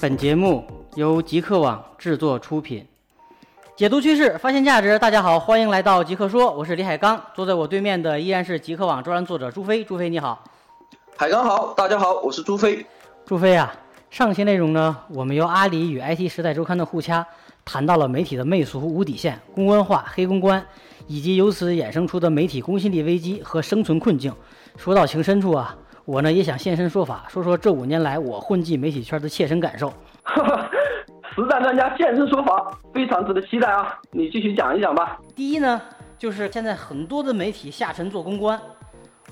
本节目由极客网制作出品，解读趋势，发现价值。大家好，欢迎来到极客说，我是李海刚，坐在我对面的依然是极客网专栏作者朱飞。朱飞你好，海刚好，大家好，我是朱飞。朱飞啊，上期内容呢，我们由阿里与 IT 时代周刊的互掐，谈到了媒体的媚俗无底线、公关化、黑公关，以及由此衍生出的媒体公信力危机和生存困境。说到情深处啊。我呢也想现身说法，说说这五年来我混迹媒体圈的切身感受。实战专家现身说法，非常值得期待啊！你继续讲一讲吧。第一呢，就是现在很多的媒体下沉做公关，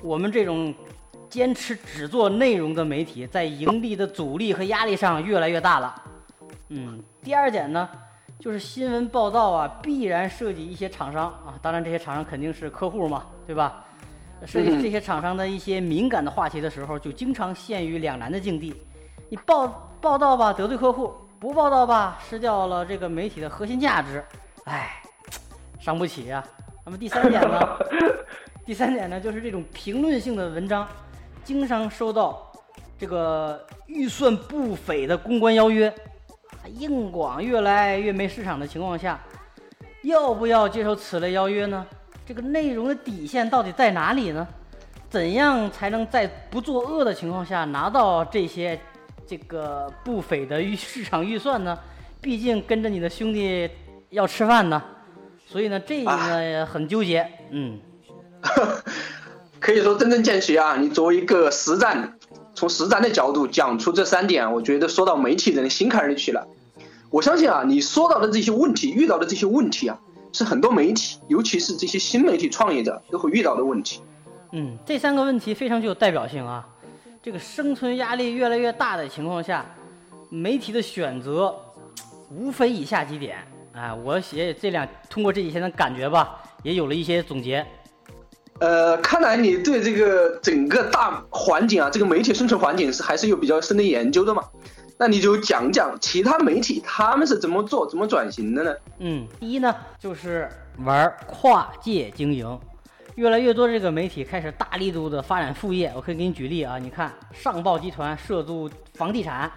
我们这种坚持只做内容的媒体，在盈利的阻力和压力上越来越大了。嗯，第二点呢，就是新闻报道啊，必然涉及一些厂商啊，当然这些厂商肯定是客户嘛，对吧？涉及这些厂商的一些敏感的话题的时候，就经常陷于两难的境地。你报报道吧，得罪客户；不报道吧，失掉了这个媒体的核心价值。哎，伤不起呀。那么第三点呢？第三点呢，就是这种评论性的文章，经常收到这个预算不菲的公关邀约，硬广越来越没市场的情况下，要不要接受此类邀约呢？这个内容的底线到底在哪里呢？怎样才能在不作恶的情况下拿到这些这个不菲的预市场预算呢？毕竟跟着你的兄弟要吃饭呢，所以呢，这个呢很纠结。嗯，可以说真真见血啊！你作为一个实战，从实战的角度讲出这三点，我觉得说到媒体人的心坎里去了。我相信啊，你说到的这些问题，遇到的这些问题啊。是很多媒体，尤其是这些新媒体创业者都会遇到的问题。嗯，这三个问题非常具有代表性啊。这个生存压力越来越大的情况下，媒体的选择无非以下几点。哎，我写这两通过这几天的感觉吧，也有了一些总结。呃，看来你对这个整个大环境啊，这个媒体生存环境是还是有比较深的研究的嘛？那你就讲讲其他媒体他们是怎么做、怎么转型的呢？嗯，第一呢，就是玩跨界经营，越来越多这个媒体开始大力度的发展副业。我可以给你举例啊，你看上报集团涉足房地产、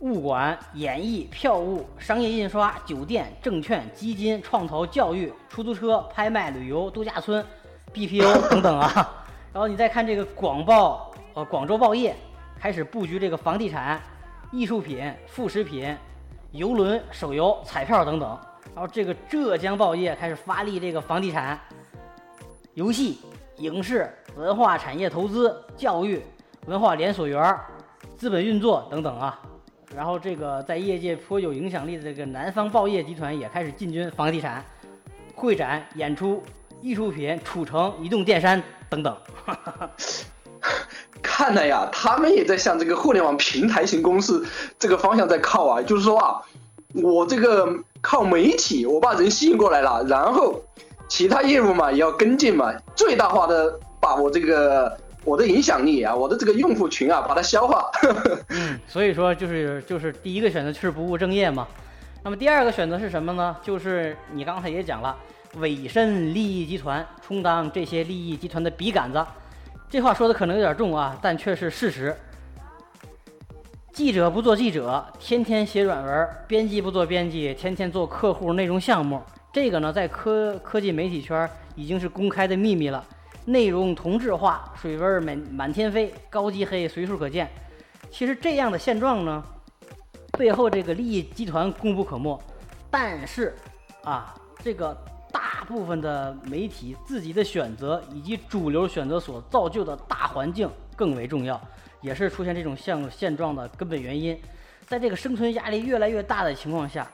物管、演艺、票务、商业印刷、酒店、证券、基金、创投、教育、出租车、拍卖、旅游、度假村、BPO 等等啊。然后你再看这个广报，呃，广州报业开始布局这个房地产。艺术品、副食品、游轮、手游、彩票等等，然后这个浙江报业开始发力这个房地产、游戏、影视、文化产业投资、教育、文化连锁园、资本运作等等啊。然后这个在业界颇有影响力的这个南方报业集团也开始进军房地产、会展、演出、艺术品、储城、移动电商等等。看来呀，他们也在向这个互联网平台型公司这个方向在靠啊。就是说啊，我这个靠媒体，我把人吸引过来了，然后其他业务嘛也要跟进嘛，最大化的把我这个我的影响力啊，我的这个用户群啊，把它消化。嗯，所以说就是就是第一个选择就是不务正业嘛。那么第二个选择是什么呢？就是你刚才也讲了，委身利益集团，充当这些利益集团的笔杆子。这话说的可能有点重啊，但却是事实。记者不做记者，天天写软文；编辑不做编辑，天天做客户内容项目。这个呢，在科科技媒体圈已经是公开的秘密了。内容同质化，水分满满天飞，高级黑随处可见。其实这样的现状呢，背后这个利益集团功不可没。但是啊，这个。大部分的媒体自己的选择以及主流选择所造就的大环境更为重要，也是出现这种现现状的根本原因。在这个生存压力越来越大的情况下，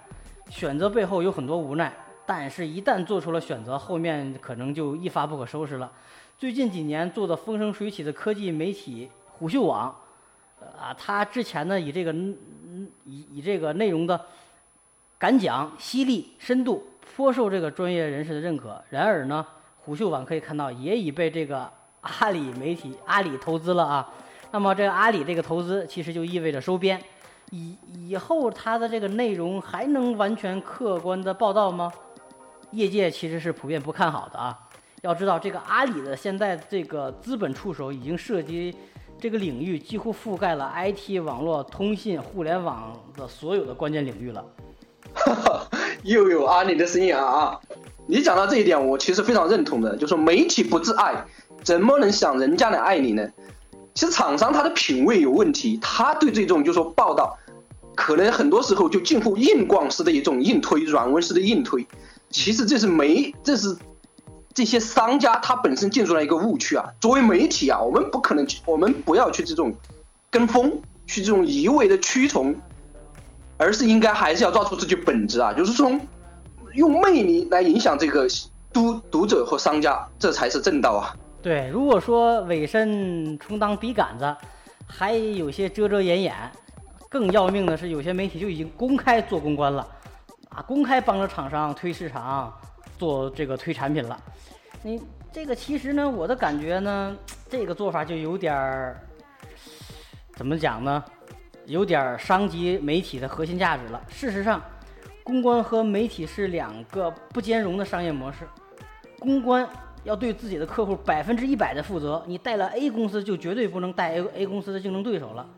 选择背后有很多无奈，但是一旦做出了选择，后面可能就一发不可收拾了。最近几年做的风生水起的科技媒体虎嗅网，啊，它之前呢以这个以以这个内容的敢讲、犀利、深度。颇受这个专业人士的认可。然而呢，虎嗅网可以看到，也已被这个阿里媒体阿里投资了啊。那么这个阿里这个投资，其实就意味着收编。以以后它的这个内容还能完全客观的报道吗？业界其实是普遍不看好的啊。要知道，这个阿里的现在这个资本触手已经涉及这个领域，几乎覆盖了 IT、网络、通信、互联网的所有的关键领域了。又有阿里的声音啊啊！你讲到这一点，我其实非常认同的，就是媒体不自爱，怎么能想人家来爱你呢？其实厂商他的品味有问题，他对这种就说报道，可能很多时候就近乎硬广式的一种硬推，软文式的硬推。其实这是媒，这是这些商家他本身进入了一个误区啊。作为媒体啊，我们不可能，我们不要去这种跟风，去这种一味的屈从，而是应该还是要抓住自己本质啊，就是从用魅力来影响这个读读者和商家，这才是正道啊。对，如果说委身充当笔杆子，还有些遮遮掩掩，更要命的是，有些媒体就已经公开做公关了，啊，公开帮着厂商推市场，做这个推产品了。你这个其实呢，我的感觉呢，这个做法就有点儿，怎么讲呢？有点伤及媒体的核心价值了。事实上，公关和媒体是两个不兼容的商业模式，公关。要对自己的客户百分之一百的负责，你带了 A 公司就绝对不能带 A A 公司的竞争对手了，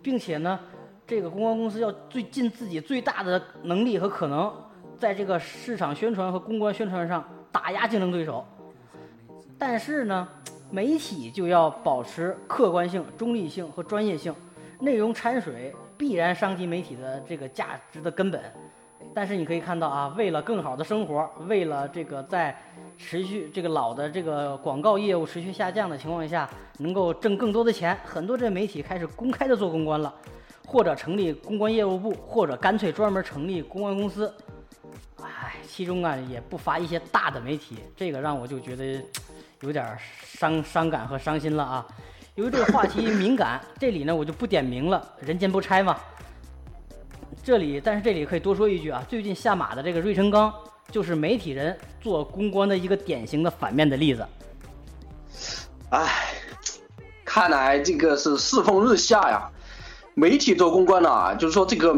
并且呢，这个公关公司要最尽自己最大的能力和可能，在这个市场宣传和公关宣传上打压竞争对手。但是呢，媒体就要保持客观性、中立性和专业性，内容掺水必然伤及媒体的这个价值的根本。但是你可以看到啊，为了更好的生活，为了这个在持续这个老的这个广告业务持续下降的情况下，能够挣更多的钱，很多这媒体开始公开的做公关了，或者成立公关业务部，或者干脆专门成立公关公司。唉，其中啊也不乏一些大的媒体，这个让我就觉得有点伤伤感和伤心了啊。由于这个话题敏感，这里呢我就不点名了，人间不拆嘛。这里，但是这里可以多说一句啊，最近下马的这个芮成钢，就是媒体人做公关的一个典型的反面的例子。唉，看来这个是世风日下呀。媒体做公关呢，就是说这个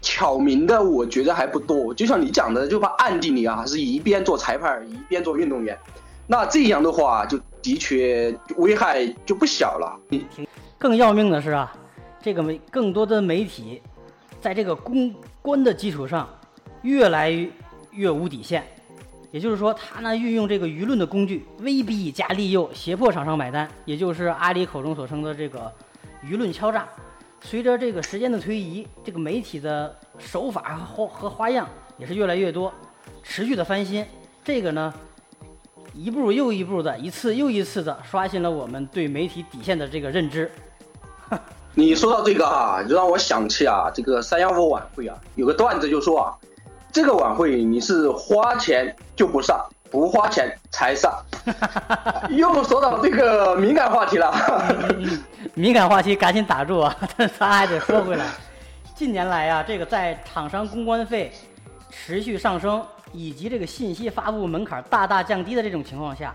挑明的，我觉得还不多。就像你讲的，就怕暗地里啊，是一边做裁判，一边做运动员。那这样的话，就的确危害就不小了。更要命的是啊，这个媒更多的媒体。在这个公关的基础上，越来越无底线，也就是说，他呢运用这个舆论的工具，威逼加利诱，胁迫厂商买单，也就是阿里口中所称的这个舆论敲诈。随着这个时间的推移，这个媒体的手法和和花样也是越来越多，持续的翻新。这个呢，一步又一步的，一次又一次的刷新了我们对媒体底线的这个认知。你说到这个哈，就让我想起啊，这个三幺五晚会啊，有个段子就说啊，这个晚会你是花钱就不上，不花钱才上。又说到这个敏感话题了，敏感话题赶紧打住啊！咱还得说回来，近年来啊，这个在厂商公关费持续上升，以及这个信息发布门槛大大降低的这种情况下，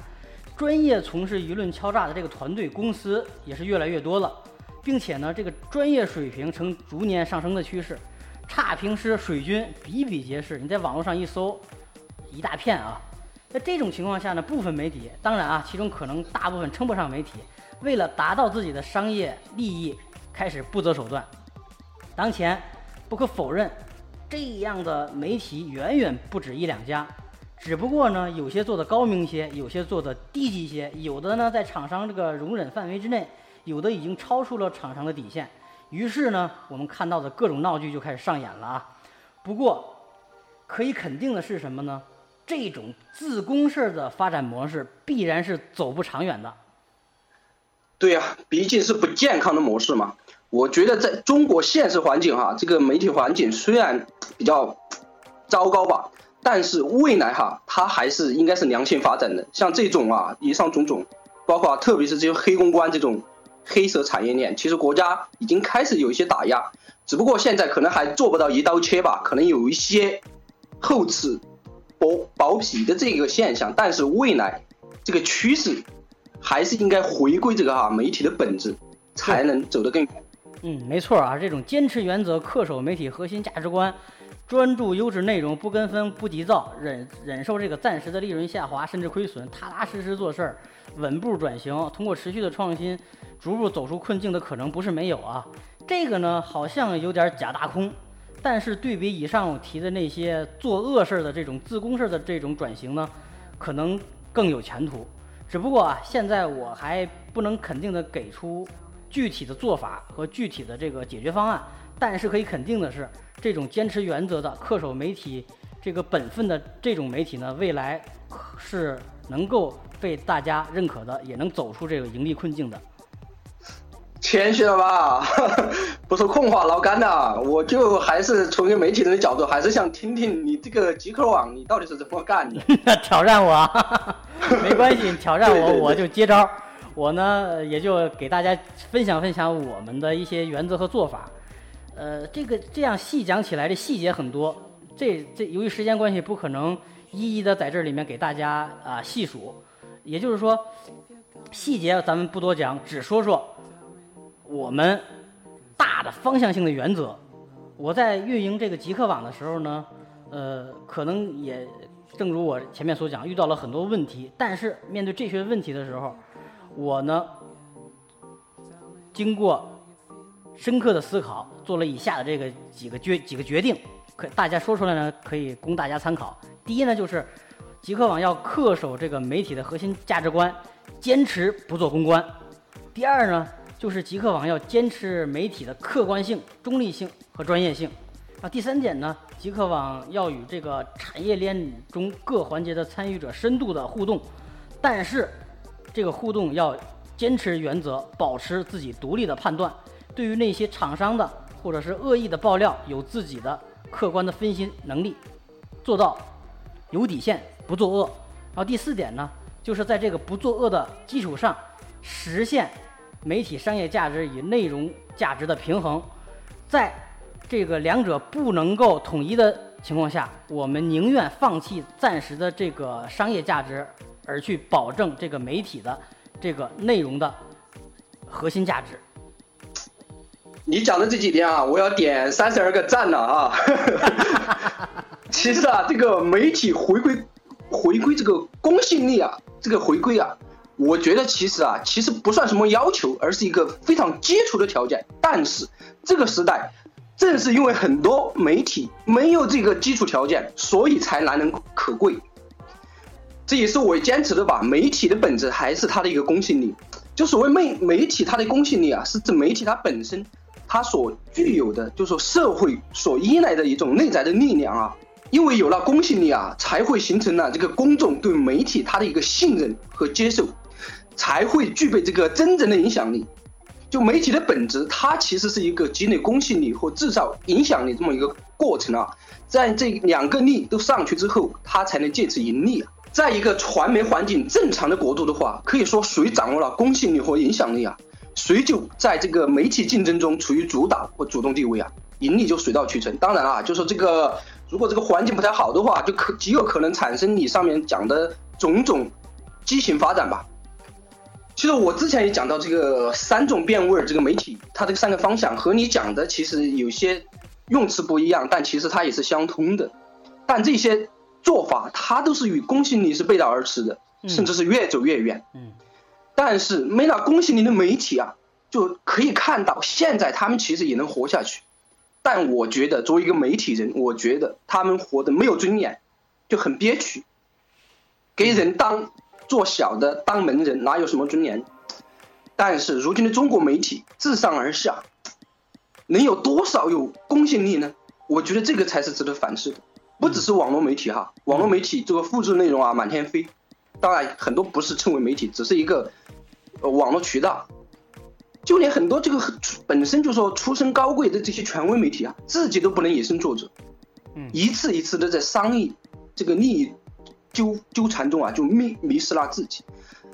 专业从事舆论敲诈的这个团队公司也是越来越多了。并且呢，这个专业水平呈逐年上升的趋势，差评师水军比比皆是。你在网络上一搜，一大片啊。在这种情况下呢，部分媒体，当然啊，其中可能大部分称不上媒体，为了达到自己的商业利益，开始不择手段。当前不可否认，这样的媒体远远不止一两家，只不过呢，有些做的高明些，有些做的低级些，有的呢在厂商这个容忍范围之内。有的已经超出了厂商的底线，于是呢，我们看到的各种闹剧就开始上演了啊。不过，可以肯定的是什么呢？这种自公式的发展模式必然是走不长远的。对呀，毕竟是不健康的模式嘛。我觉得在中国现实环境哈，这个媒体环境虽然比较糟糕吧，但是未来哈，它还是应该是良性发展的。像这种啊，以上种种，包括特别是这些黑公关这种。黑色产业链其实国家已经开始有一些打压，只不过现在可能还做不到一刀切吧，可能有一些厚此薄薄皮的这个现象。但是未来这个趋势还是应该回归这个哈媒体的本质，才能走得更远。嗯，没错啊，这种坚持原则、恪守媒体核心价值观，专注优质内容，不跟风，不急躁，忍忍受这个暂时的利润下滑，甚至亏损，踏踏实实做事儿，稳步转型，通过持续的创新，逐步走出困境的可能不是没有啊。这个呢，好像有点假大空，但是对比以上我提的那些做恶事儿的这种自攻式的这种转型呢，可能更有前途。只不过啊，现在我还不能肯定的给出具体的做法和具体的这个解决方案，但是可以肯定的是，这种坚持原则的、恪守媒体这个本分的这种媒体呢，未来是能够被大家认可的，也能走出这个盈利困境的。谦虚了吧？不说空话，老干的，我就还是从一个媒体人的角度，还是想听听你这个极客网，你到底是怎么干的？挑战我，没关系，挑战我，我就接招。我呢，也就给大家分享分享我们的一些原则和做法。呃，这个这样细讲起来，这细节很多。这这由于时间关系，不可能一一的在这里面给大家啊细数。也就是说，细节咱们不多讲，只说说。我们大的方向性的原则，我在运营这个极客网的时候呢，呃，可能也正如我前面所讲，遇到了很多问题。但是面对这些问题的时候，我呢，经过深刻的思考，做了以下的这个几个决几个决定，可大家说出来呢，可以供大家参考。第一呢，就是极客网要恪守这个媒体的核心价值观，坚持不做公关。第二呢。就是极客网要坚持媒体的客观性、中立性和专业性。啊，第三点呢，极客网要与这个产业链中各环节的参与者深度的互动，但是这个互动要坚持原则，保持自己独立的判断。对于那些厂商的或者是恶意的爆料，有自己的客观的分析能力，做到有底线，不作恶。然后第四点呢，就是在这个不作恶的基础上实现。媒体商业价值与内容价值的平衡，在这个两者不能够统一的情况下，我们宁愿放弃暂时的这个商业价值，而去保证这个媒体的这个内容的核心价值。你讲的这几天啊，我要点三十二个赞了啊！其实啊，这个媒体回归回归这个公信力啊，这个回归啊。我觉得其实啊，其实不算什么要求，而是一个非常基础的条件。但是这个时代，正是因为很多媒体没有这个基础条件，所以才难能可贵。这也是我坚持的吧。媒体的本质还是它的一个公信力。就所谓媒媒体它的公信力啊，是指媒体它本身它所具有的，就是说社会所依赖的一种内在的力量啊。因为有了公信力啊，才会形成了这个公众对媒体它的一个信任和接受。才会具备这个真正的影响力。就媒体的本质，它其实是一个积累公信力和制造影响力这么一个过程啊。在这两个力都上去之后，它才能借此盈利啊。在一个传媒环境正常的国度的话，可以说谁掌握了公信力和影响力啊，谁就在这个媒体竞争中处于主导或主动地位啊，盈利就水到渠成。当然啊，就说这个如果这个环境不太好的话，就可极有可能产生你上面讲的种种畸形发展吧。其实我之前也讲到这个三种变味儿，这个媒体它这三个方向和你讲的其实有些用词不一样，但其实它也是相通的。但这些做法它都是与公信力是背道而驰的，甚至是越走越远。嗯。但是没了公信力的媒体啊，就可以看到现在他们其实也能活下去。但我觉得作为一个媒体人，我觉得他们活得没有尊严，就很憋屈，给人当。做小的当门人哪有什么尊严？但是如今的中国媒体自上而下，能有多少有公信力呢？我觉得这个才是值得反思的。不只是网络媒体哈，网络媒体这个复制内容啊满天飞，当然很多不是称为媒体，只是一个呃网络渠道。就连很多这个本身就说出身高贵的这些权威媒体啊，自己都不能以身作则，一次一次的在商议这个利益。纠纠缠中啊，就迷迷失了自己。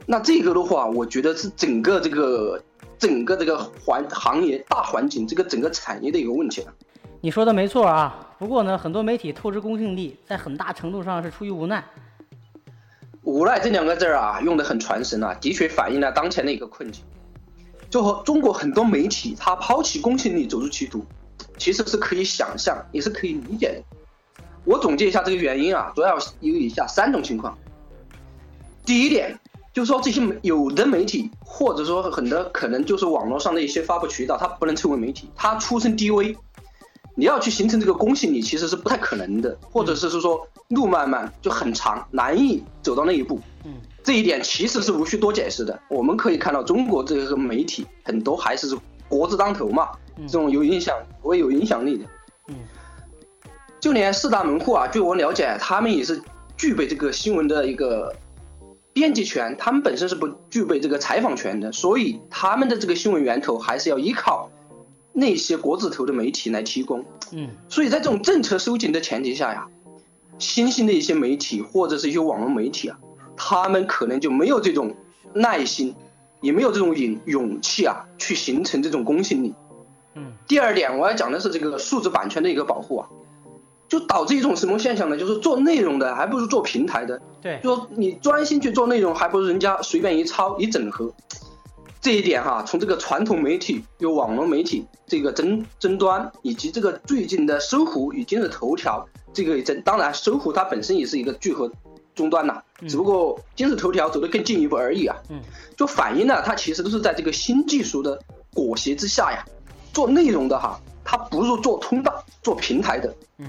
那这个的话，我觉得是整个这个整个这个环行业大环境，这个整个产业的一个问题了。你说的没错啊，不过呢，很多媒体透支公信力，在很大程度上是出于无奈。无奈这两个字啊，用的很传神啊，的确反映了当前的一个困境。就和中国很多媒体，他抛弃公信力走入歧途，其实是可以想象，也是可以理解的。我总结一下这个原因啊，主要有以下三种情况。第一点就是说，这些有的媒体或者说很多可能就是网络上的一些发布渠道，它不能称为媒体，它出身低微。你要去形成这个公信力，其实是不太可能的，或者是是说路漫漫就很长，难以走到那一步。嗯，这一点其实是无需多解释的。我们可以看到，中国这个媒体很多还是国字当头嘛，这种有影响、我有影响力的。嗯，就连四大门户啊，据我了解，他们也是具备这个新闻的一个编辑权，他们本身是不具备这个采访权的，所以他们的这个新闻源头还是要依靠。那些国字头的媒体来提供，嗯，所以在这种政策收紧的前提下呀，新兴的一些媒体或者是一些网络媒体啊，他们可能就没有这种耐心，也没有这种勇勇气啊，去形成这种公信力。嗯，第二点我要讲的是这个数字版权的一个保护啊，就导致一种什么现象呢？就是做内容的还不如做平台的，对，就说你专心去做内容，还不如人家随便一抄一整合。这一点哈，从这个传统媒体有网络媒体这个争争端，以及这个最近的搜狐与今日头条这个争，当然搜狐它本身也是一个聚合终端呐，只不过今日头条走得更进一步而已啊。嗯，就反映了它其实都是在这个新技术的裹挟之下呀，做内容的哈，它不如做通道、做平台的。嗯，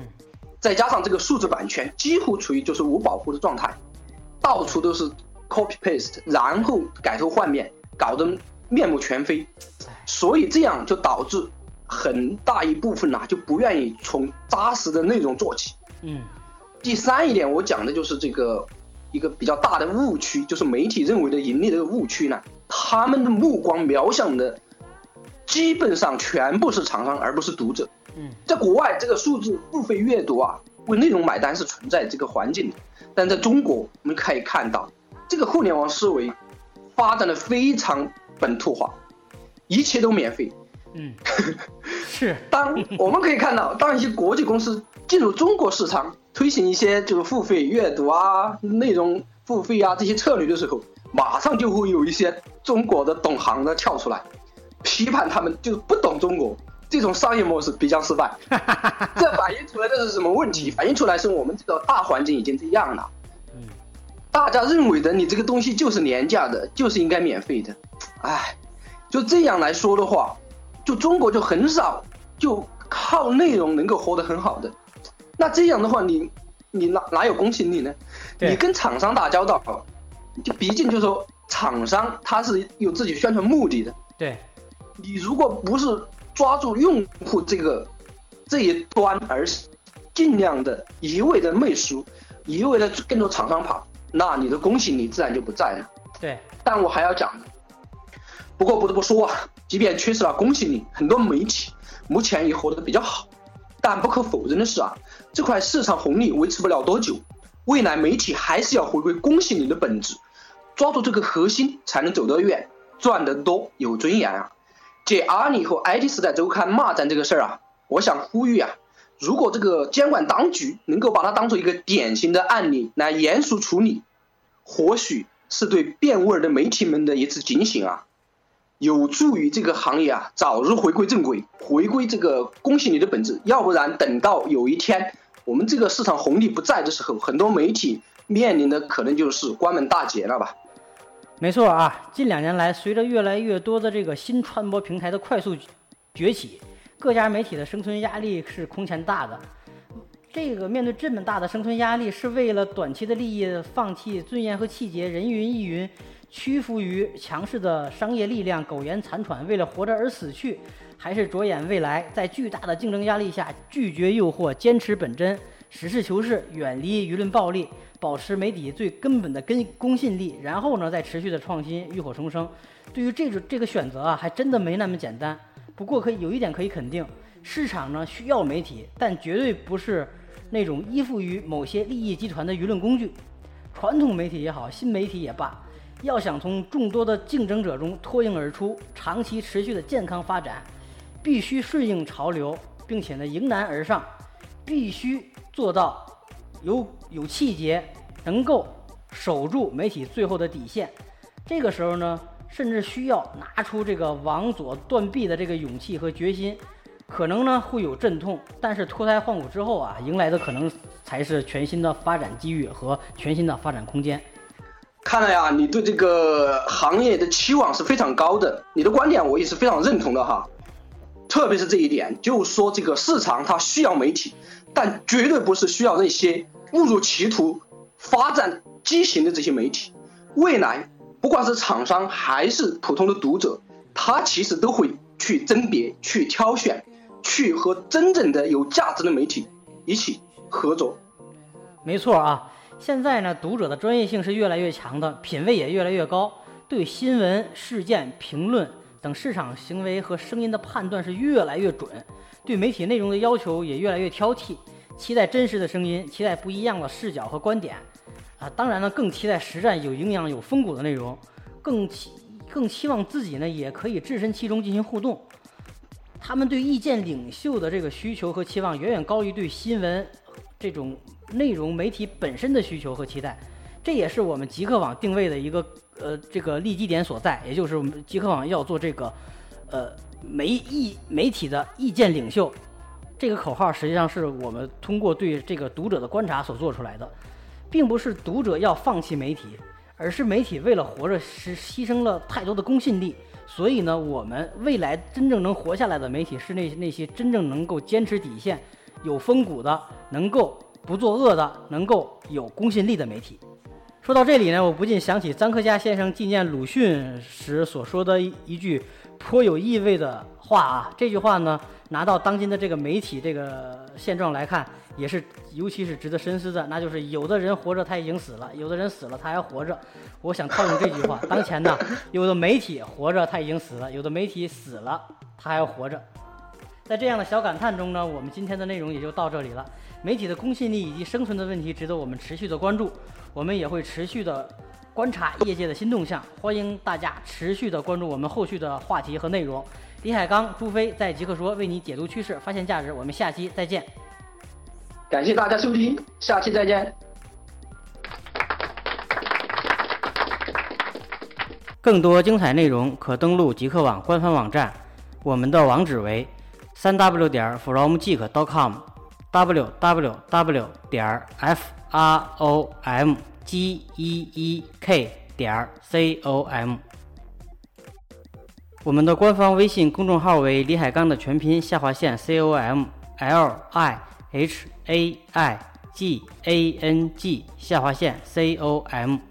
再加上这个数字版权几乎处于就是无保护的状态，到处都是 copy paste，然后改头换面。搞得面目全非，所以这样就导致很大一部分呐就不愿意从扎实的内容做起。嗯，第三一点，我讲的就是这个一个比较大的误区，就是媒体认为的盈利的误区呢，他们的目光瞄向的基本上全部是厂商，而不是读者。嗯，在国外，这个数字付费阅读啊，为内容买单是存在这个环境的，但在中国，我们可以看到这个互联网思维。发展的非常本土化，一切都免费。嗯，是。当我们可以看到，当一些国际公司进入中国市场，推行一些就是付费阅读啊、内容付费啊这些策略的时候，马上就会有一些中国的懂行的跳出来，批判他们就不懂中国这种商业模式必将失败。这反映出来的是什么问题？反映出来是我们这个大环境已经这样了。大家认为的，你这个东西就是廉价的，就是应该免费的，哎，就这样来说的话，就中国就很少就靠内容能够活得很好的，那这样的话，你你哪哪有公信力呢？你跟厂商打交道，就毕竟就是说厂商他是有自己宣传目的的，对，你如果不是抓住用户这个这一端，而是尽量的一味的媚俗，一味的跟着厂商跑。那你的公信力自然就不在了。对，但我还要讲，不过不得不说啊，即便缺失了公信力，很多媒体目前也活得比较好。但不可否认的是啊，这块市场红利维持不了多久，未来媒体还是要回归公信力的本质，抓住这个核心才能走得远，赚得多，有尊严啊。借阿里和 IT 时代周刊骂战这个事儿啊，我想呼吁啊。如果这个监管当局能够把它当做一个典型的案例来严肃处理，或许是对变味儿的媒体们的一次警醒啊，有助于这个行业啊早日回归正轨，回归这个公信力的本质。要不然，等到有一天我们这个市场红利不在的时候，很多媒体面临的可能就是关门大吉了吧？没错啊，近两年来，随着越来越多的这个新传播平台的快速崛起。各家媒体的生存压力是空前大的，这个面对这么大的生存压力，是为了短期的利益放弃尊严和气节，人云亦云，屈服于强势的商业力量，苟延残喘，为了活着而死去，还是着眼未来，在巨大的竞争压力下拒绝诱惑，坚持本真，实事求是，远离舆论暴力，保持媒体最根本的根公信力，然后呢再持续的创新，浴火重生。对于这种这个选择啊，还真的没那么简单。不过可以有一点可以肯定，市场呢需要媒体，但绝对不是那种依附于某些利益集团的舆论工具。传统媒体也好，新媒体也罢，要想从众多的竞争者中脱颖而出，长期持续的健康发展，必须顺应潮流，并且呢迎难而上，必须做到有有气节，能够守住媒体最后的底线。这个时候呢。甚至需要拿出这个往左断臂的这个勇气和决心，可能呢会有阵痛，但是脱胎换骨之后啊，迎来的可能才是全新的发展机遇和全新的发展空间。看来啊，你对这个行业的期望是非常高的，你的观点我也是非常认同的哈。特别是这一点，就说这个市场它需要媒体，但绝对不是需要那些误入歧途、发展畸形的这些媒体。未来，不管是厂商还是普通的读者，他其实都会去甄别、去挑选、去和真正的有价值的媒体一起合作。没错啊，现在呢，读者的专业性是越来越强的，品味也越来越高，对新闻事件评论。等市场行为和声音的判断是越来越准，对媒体内容的要求也越来越挑剔，期待真实的声音，期待不一样的视角和观点，啊，当然呢，更期待实战有营养、有风骨的内容，更期更期望自己呢也可以置身其中进行互动。他们对意见领袖的这个需求和期望，远远高于对新闻这种内容媒体本身的需求和期待。这也是我们极客网定位的一个呃这个利基点所在，也就是我们极客网要做这个呃媒意媒体的意见领袖，这个口号实际上是我们通过对这个读者的观察所做出来的，并不是读者要放弃媒体，而是媒体为了活着是牺牲了太多的公信力，所以呢，我们未来真正能活下来的媒体是那那些真正能够坚持底线、有风骨的、能够不作恶的、能够有公信力的媒体。说到这里呢，我不禁想起臧克家先生纪念鲁迅时所说的一句颇有意味的话啊。这句话呢，拿到当今的这个媒体这个现状来看，也是尤其是值得深思的。那就是有的人活着他已经死了，有的人死了他还活着。我想套用这句话，当前呢，有的媒体活着他已经死了，有的媒体死了他还活着。在这样的小感叹中呢，我们今天的内容也就到这里了。媒体的公信力以及生存的问题值得我们持续的关注，我们也会持续的观察业界的新动向，欢迎大家持续的关注我们后续的话题和内容。李海刚、朱飞在极客说为你解读趋势，发现价值。我们下期再见。感谢大家收听，下期再见。更多精彩内容可登录极客网官方网站，我们的网址为三 w 点 fromgeek.com。w w w 点 f r o m g e e k 点 c o m，我们的官方微信公众号为李海刚的全拼下划线 c o m l i h a i g a n g 下划线 c o m。